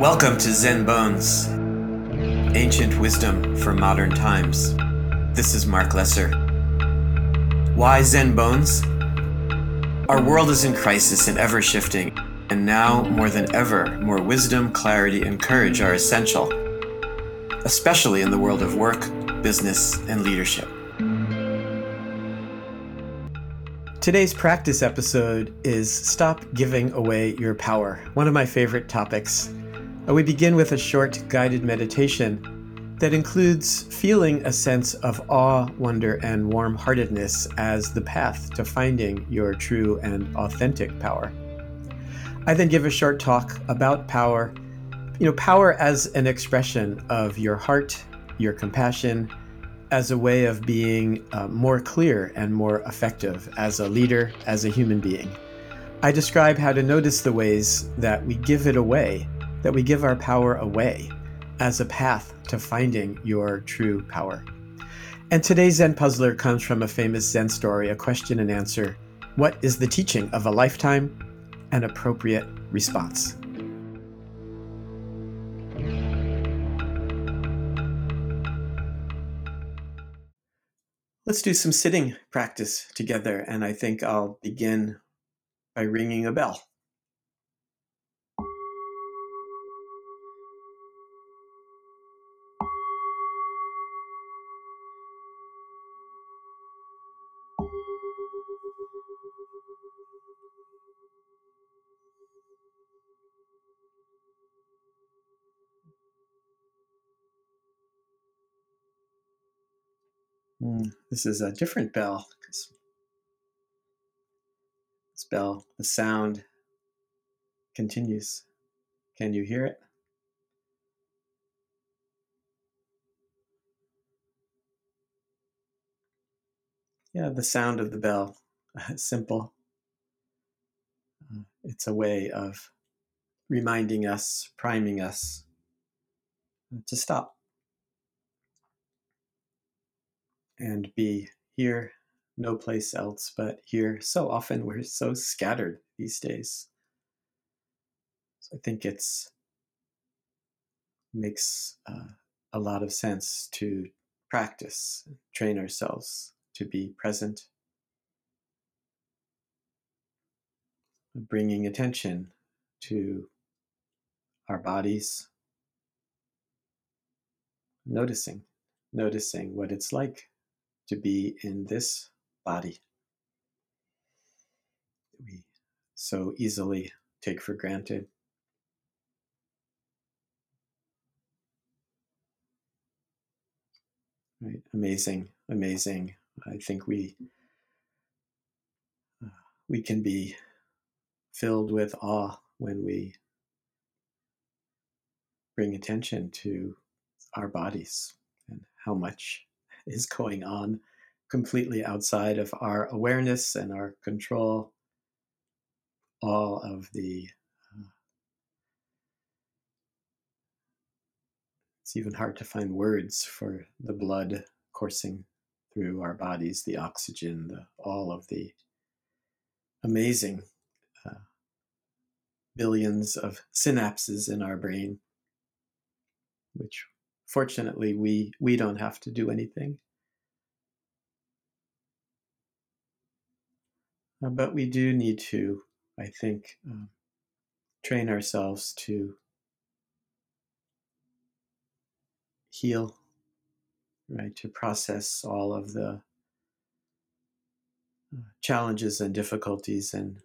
Welcome to Zen Bones, ancient wisdom for modern times. This is Marc Lesser. Why Zen Bones? Our world is in crisis and ever shifting, and now more than ever, more wisdom, clarity, and courage are essential, especially in the world of work, business, and leadership. Today's practice episode is Stop Giving Away Your Power, one of my favorite topics. Uh, we begin with a short guided meditation that includes feeling a sense of awe, wonder, and warm heartedness as the path to finding your true and authentic power. I then give a short talk about power, you know, power as an expression of your heart, your compassion, as a way of being uh, more clear and more effective as a leader, as a human being. I describe how to notice the ways that we give it away, that we give our power away as a path to finding your true power. And today's Zen puzzler comes from a famous Zen story, a question and answer. What is the teaching of a lifetime? An appropriate response. Let's do some sitting practice together, and I think I'll begin by ringing a bell. This is a different bell. This bell, the sound continues. Can you hear it? Yeah, the sound of the bell. Simple. Uh, it's a way of reminding us, priming us to stop. And be here, no place else but here. So often we're so scattered these days. So I think it's makes uh, a lot of sense to practice, train ourselves to be present, bringing attention to our bodies, noticing, noticing what it's like to be in this body we so easily take for granted. Right, amazing, amazing. I think we uh, we can be filled with awe when we bring attention to our bodies and how much is going on completely outside of our awareness and our control. All of the uh, it's even hard to find words for the blood coursing through our bodies, the oxygen, the, all of the amazing uh, billions of synapses in our brain, which fortunately we we don't have to do anything. Uh, but we do need to i think um, train ourselves to heal right to process all of the uh, challenges and difficulties and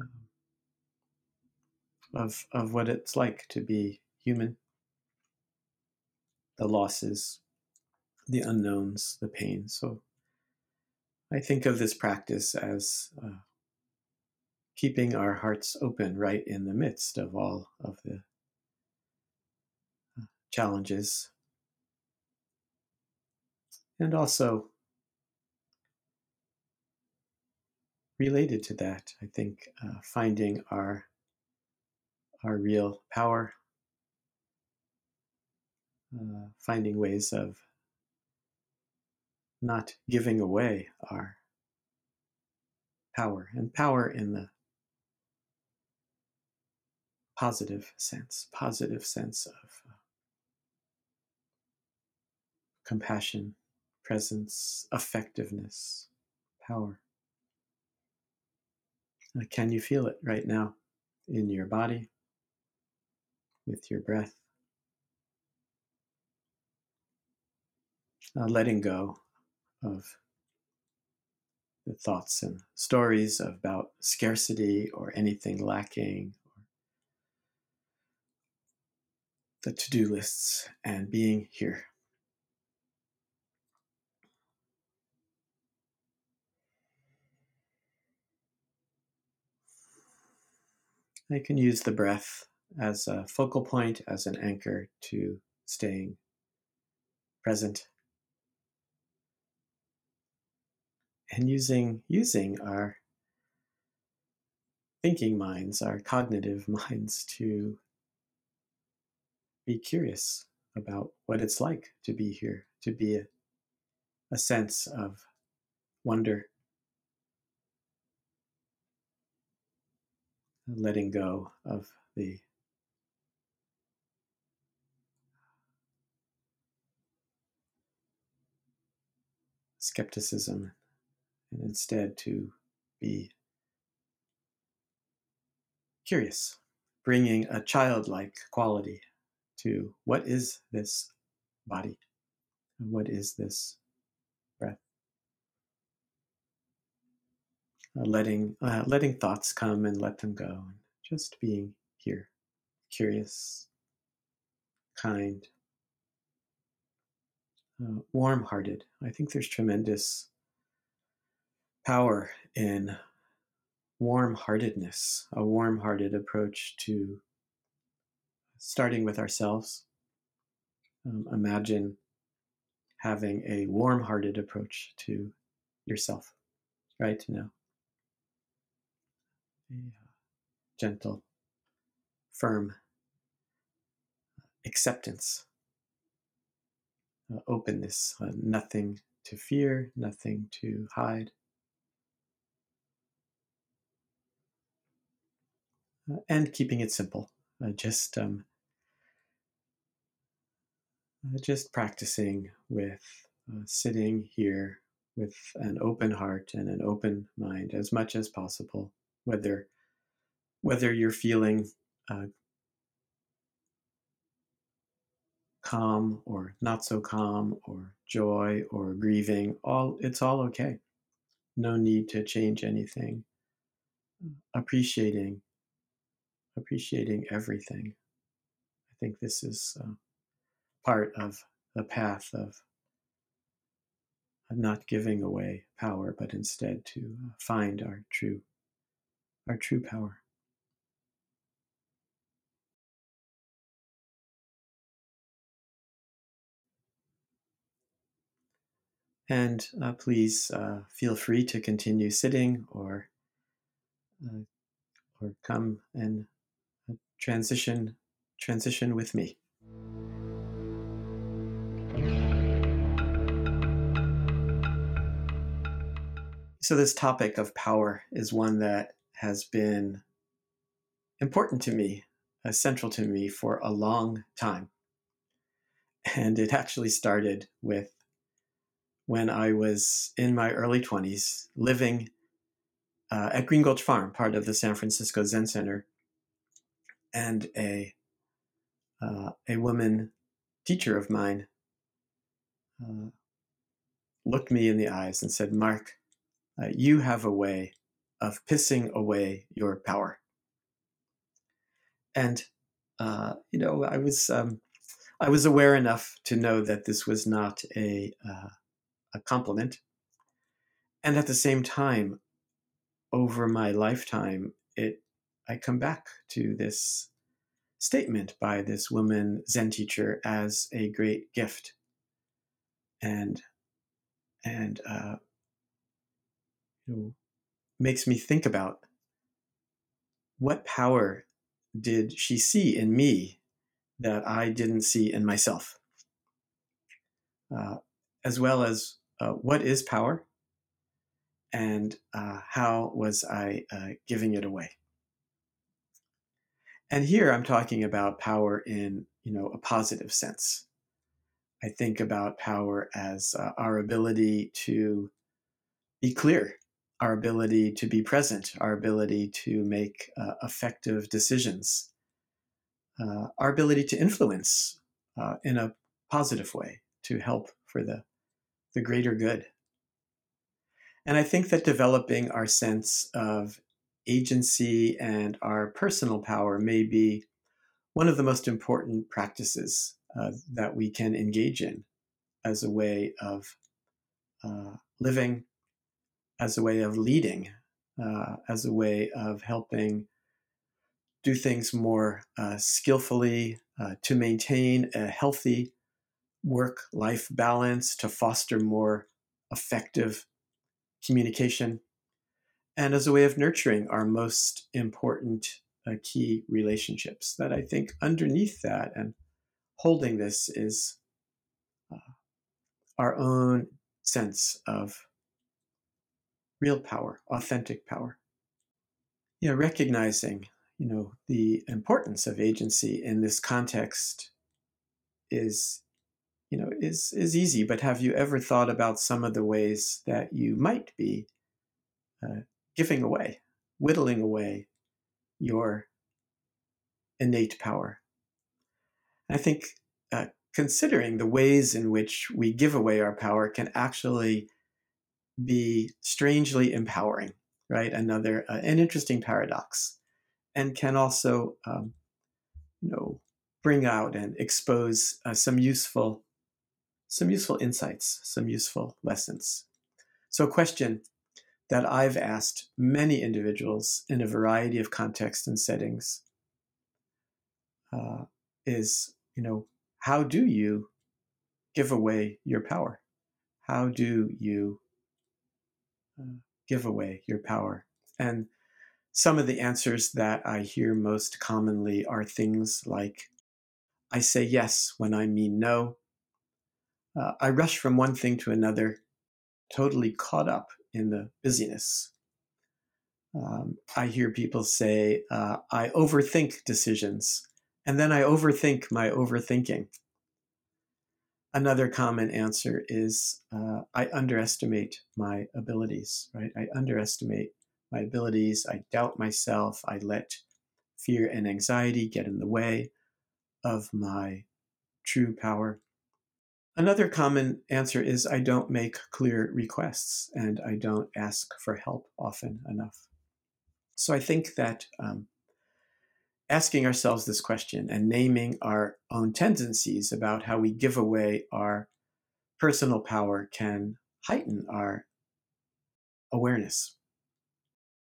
um, of of what it's like to be human the losses, the unknowns, the pain. So I think of this practice as uh, keeping our hearts open right in the midst of all of the uh, challenges. And also, related to that, I think uh, finding our our real power uh, finding ways of not giving away our power and power in the positive sense, positive sense of uh, compassion, presence, effectiveness, power. Uh, can you feel it right now in your body, with your breath? Uh, letting go of the thoughts and stories about scarcity or anything lacking, or the to do lists, and being here. I can use the breath as a focal point, as an anchor to staying present and using using our thinking minds, our cognitive minds to be curious about what it's like to be here, to be a, a sense of wonder, letting go of the skepticism and instead to be curious, bringing a childlike quality to what is this body? What is this breath? Uh, letting uh, letting thoughts come and let them go, and just being here, curious, kind, uh, warm-hearted. I think there's tremendous power in warm heartedness, a warm hearted approach to starting with ourselves. Um, imagine having a warm hearted approach to yourself right now. A uh, gentle, firm acceptance, uh, openness, uh, nothing to fear, nothing to hide. And keeping it simple. Uh, just um, uh, just practicing with uh, sitting here with an open heart and an open mind as much as possible, whether whether you're feeling uh, calm or not so calm or joy or grieving all it's all okay no need to change anything appreciating appreciating everything. I think this is uh, part of the path of not giving away power, but instead to uh, find our true, our true power. And uh, please uh, feel free to continue sitting or uh, or come and transition transition with me. So this topic of power is one that has been important to me, uh, central to me for a long time. And it actually started with when I was in my early 20s, living uh, at Green Gulch Farm, part of the San Francisco Zen Center, and a uh, a woman teacher of mine uh, looked me in the eyes and said, "Marc, uh, you have a way of pissing away your power." And uh, you know, I was um, I was aware enough to know that this was not a uh, a compliment, and at the same time, over my lifetime, it I come back to this statement by this woman Zen teacher as a great gift, and and uh, you know, makes me think about what power did she see in me that I didn't see in myself, uh, as well as uh, what is power? And uh, how was I uh, giving it away. And here I'm talking about power in, you know, a positive sense. I think about power as uh, our ability to be clear, our ability to be present, our ability to make uh, effective decisions, uh, our ability to influence uh, in a positive way to help for the, the greater good. And I think that developing our sense of agency and our personal power may be one of the most important practices uh, that we can engage in as a way of uh, living, as a way of leading, uh, as a way of helping do things more uh, skillfully uh, to maintain a healthy work life balance, to foster more effective communication, and as a way of nurturing our most important uh, key relationships. That I think underneath that and holding this is uh, our own sense of real power, authentic power. Know, recognizing, you know, the importance of agency in this context is, you know, is is easy. But have you ever thought about some of the ways that you might be uh, giving away, whittling away your innate power? I think uh, considering the ways in which we give away our power can actually be strangely empowering, right? Another uh, an interesting paradox, and can also, um, you know, bring out and expose uh, some useful, some useful insights, some useful lessons. So, a question that I've asked many individuals in a variety of contexts and settings uh, is you know, how do you give away your power? How do you uh, give away your power? And some of the answers that I hear most commonly are things like I say yes when I mean no. Uh, I rush from one thing to another, totally caught up in the busyness. Um, I hear people say, uh, I overthink decisions. And then I overthink my overthinking. Another common answer is uh, I underestimate my abilities, right? I underestimate my abilities. I doubt myself. I let fear and anxiety get in the way of my true power. Another common answer is I don't make clear requests and I don't ask for help often enough. So I think that um, asking ourselves this question and naming our own tendencies about how we give away our personal power can heighten our awareness.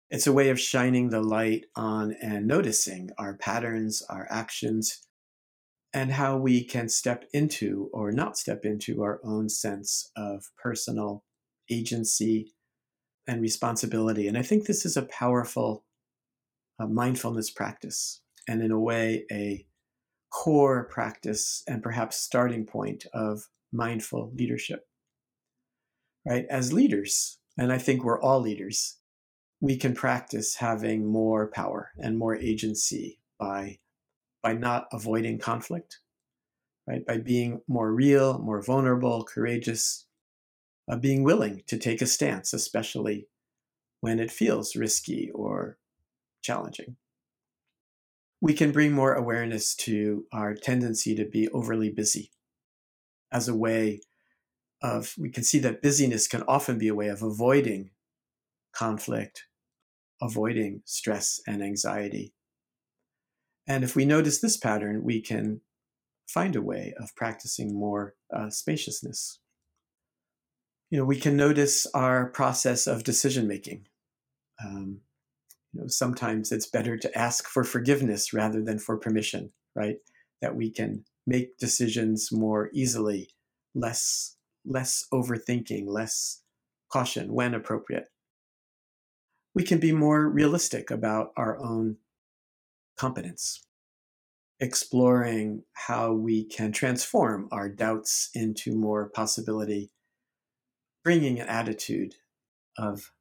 It's a way of shining the light on and noticing our patterns, our actions, and how we can step into or not step into our own sense of personal agency and responsibility. And I think this is a powerful uh, mindfulness practice and in a way a core practice and perhaps starting point of mindful leadership. Right? As leaders, and I think we're all leaders, we can practice having more power and more agency by by not avoiding conflict, right? By being more real, more vulnerable, courageous, uh, being willing to take a stance, especially when it feels risky or challenging we can bring more awareness to our tendency to be overly busy as a way of, we can see that busyness can often be a way of avoiding conflict, avoiding stress and anxiety. And if we notice this pattern, we can find a way of practicing more uh, spaciousness. You know, we can notice our process of decision making. Um, you know, sometimes it's better to ask for forgiveness rather than for permission, right? That we can make decisions more easily, less less overthinking, less caution when appropriate. We can be more realistic about our own competence, exploring how we can transform our doubts into more possibility, bringing an attitude of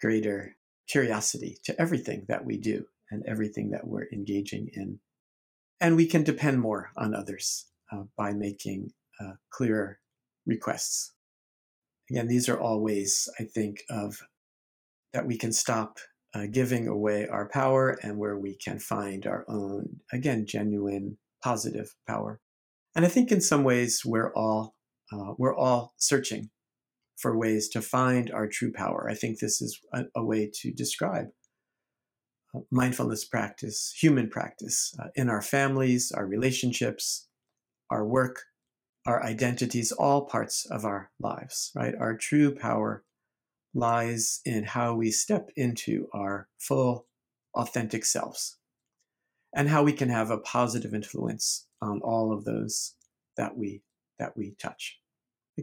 greater curiosity to everything that we do and everything that we're engaging in. And we can depend more on others uh, by making uh, clearer requests. Again, these are all ways I think of that we can stop uh, giving away our power and where we can find our own, again, genuine positive power. And I think in some ways we're all uh, we're all searching for ways to find our true power. I think this is a, a way to describe uh, mindfulness practice, human practice uh, in our families, our relationships, our work, our identities, all parts of our lives, right? Our true power lies in how we step into our full, authentic selves and how we can have a positive influence on all of those that we that we touch.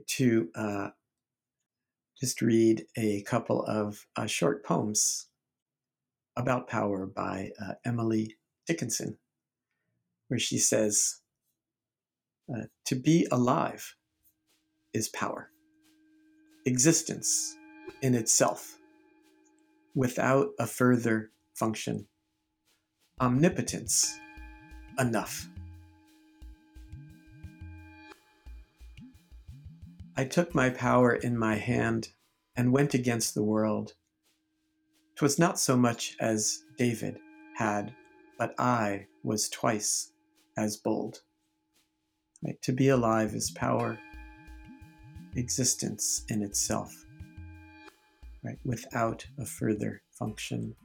To uh, just read a couple of uh, short poems about power by uh, Emily Dickinson, where she says, uh, To be alive is power, existence in itself, without a further function, omnipotence, enough. I took my power in my hand and went against the world. 'Twas not so much as David had, but I was twice as bold. Right? To be alive is power, existence in itself, right? without a further function,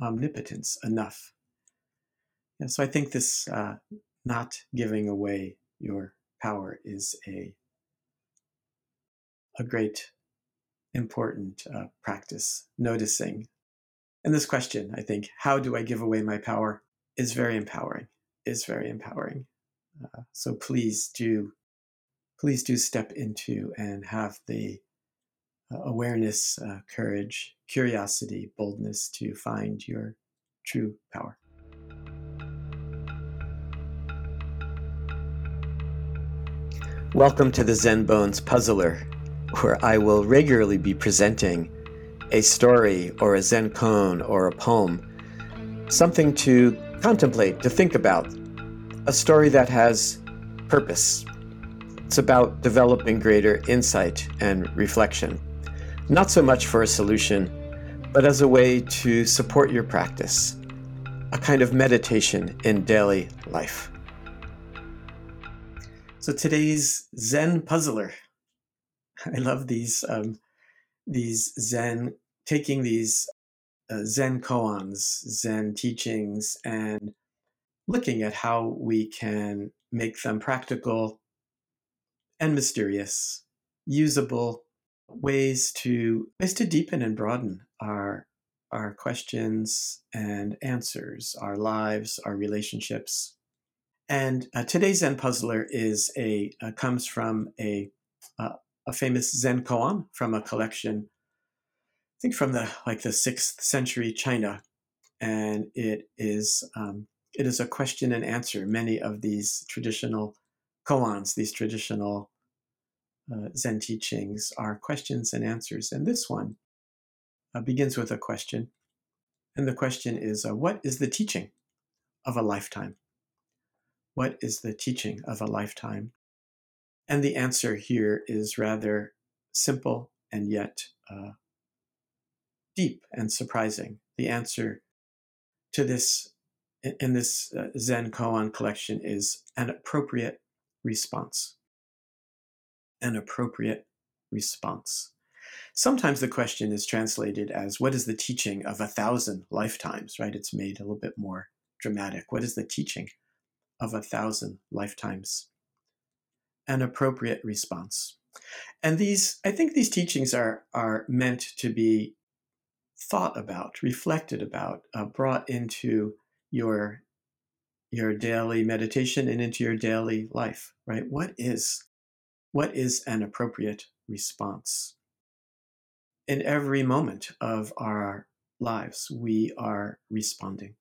omnipotence enough. Yeah, so I think this uh, not giving away your power is a a great important uh, practice, noticing. And this question, I think, how do I give away my power, is very empowering. Is very empowering. Uh, so please do, please do step into and have the awareness, uh, courage, curiosity, boldness to find your true power. Welcome to the Zen Bones Puzzler where I will regularly be presenting a story or a Zen koan or a poem, something to contemplate, to think about, a story that has purpose. It's about developing greater insight and reflection, not so much for a solution, but as a way to support your practice, a kind of meditation in daily life. So today's Zen puzzler I love these um, these Zen taking these uh, Zen koans, Zen teachings, and looking at how we can make them practical and mysterious, usable ways to ways to deepen and broaden our our questions and answers, our lives, our relationships. And uh, today's Zen puzzler is a uh, comes from a uh, a famous Zen koan from a collection, I think from the like the sixth century China, and it is um, it is a question and answer. Many of these traditional koans, these traditional uh, Zen teachings, are questions and answers, and this one uh, begins with a question, and the question is, uh, "What is the teaching of a lifetime?" What is the teaching of a lifetime? And the answer here is rather simple and yet uh, deep and surprising. The answer to this in this uh, Zen koan collection is an appropriate response. An appropriate response. Sometimes the question is translated as what is the teaching of a thousand lifetimes, right? It's made a little bit more dramatic. What is the teaching of a thousand lifetimes? an appropriate response. And these, I think these teachings are, are meant to be thought about, reflected about, uh, brought into your, your daily meditation and into your daily life, right? What is, what is an appropriate response? In every moment of our lives, we are responding,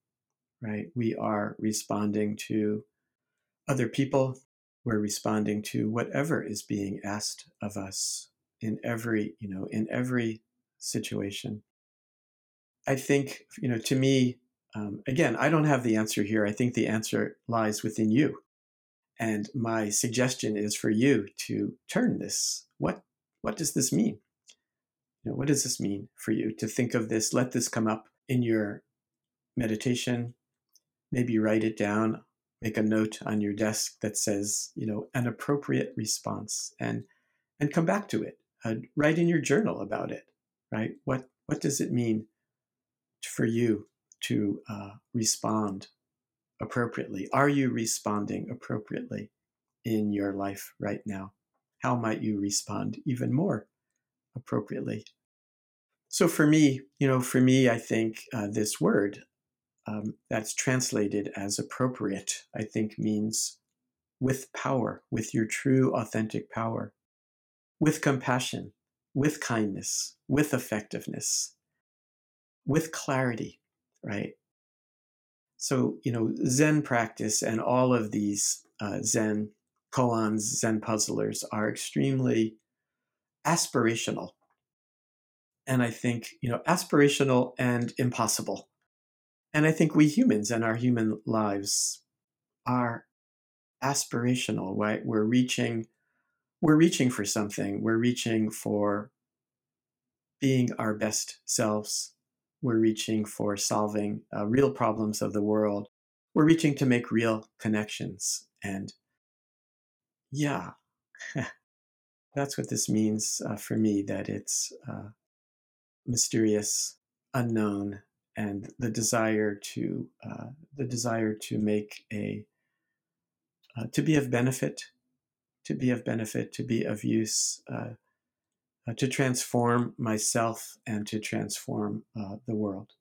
right? We are responding to other people, we're responding to whatever is being asked of us in every you know in every situation i think you know to me Um, again, I don't have the answer here. I think the answer lies within you. And my suggestion is for you to turn this. What what does this mean? You know, what does this mean for you to think of this? Let this come up in your meditation. Maybe write it down. Make a note on your desk that says, you know, an appropriate response, and and come back to it. Uh, write in your journal about it. Right? What what does it mean for you to uh, respond appropriately? Are you responding appropriately in your life right now? How might you respond even more appropriately? So, for me, you know, for me, I think uh, this word um, that's translated as appropriate, I think means with power, with your true, authentic power, with compassion, with kindness, with effectiveness, with clarity, right? So, you know, Zen practice and all of these uh, Zen koans, Zen puzzlers are extremely aspirational. And I think, you know, aspirational and impossible. And I think we humans and our human lives are aspirational, right? We're reaching, we're reaching for something. We're reaching for being our best selves we're reaching for solving uh, real problems of the world. We're reaching to make real connections. And yeah, that's what this means uh, for me that it's uh, mysterious, unknown, and the desire to uh, the desire to make a uh, to be of benefit, to be of benefit, to be of use, uh, to transform myself and to transform uh, the world.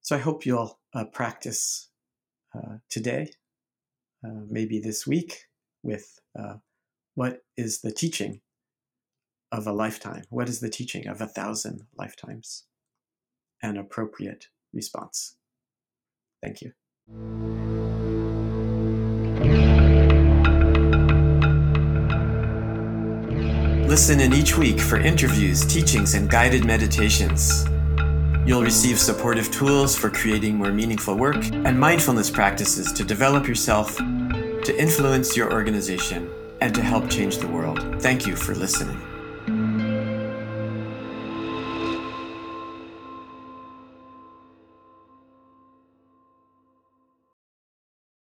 So I hope you'll uh, practice uh, today, uh, maybe this week, with uh, what is the teaching of a lifetime? What is the teaching of a thousand lifetimes? An appropriate response. Thank you. Listen in each week for interviews, teachings, and guided meditations. You'll receive supportive tools for creating more meaningful work and mindfulness practices to develop yourself, to influence your organization, and to help change the world. Thank you for listening.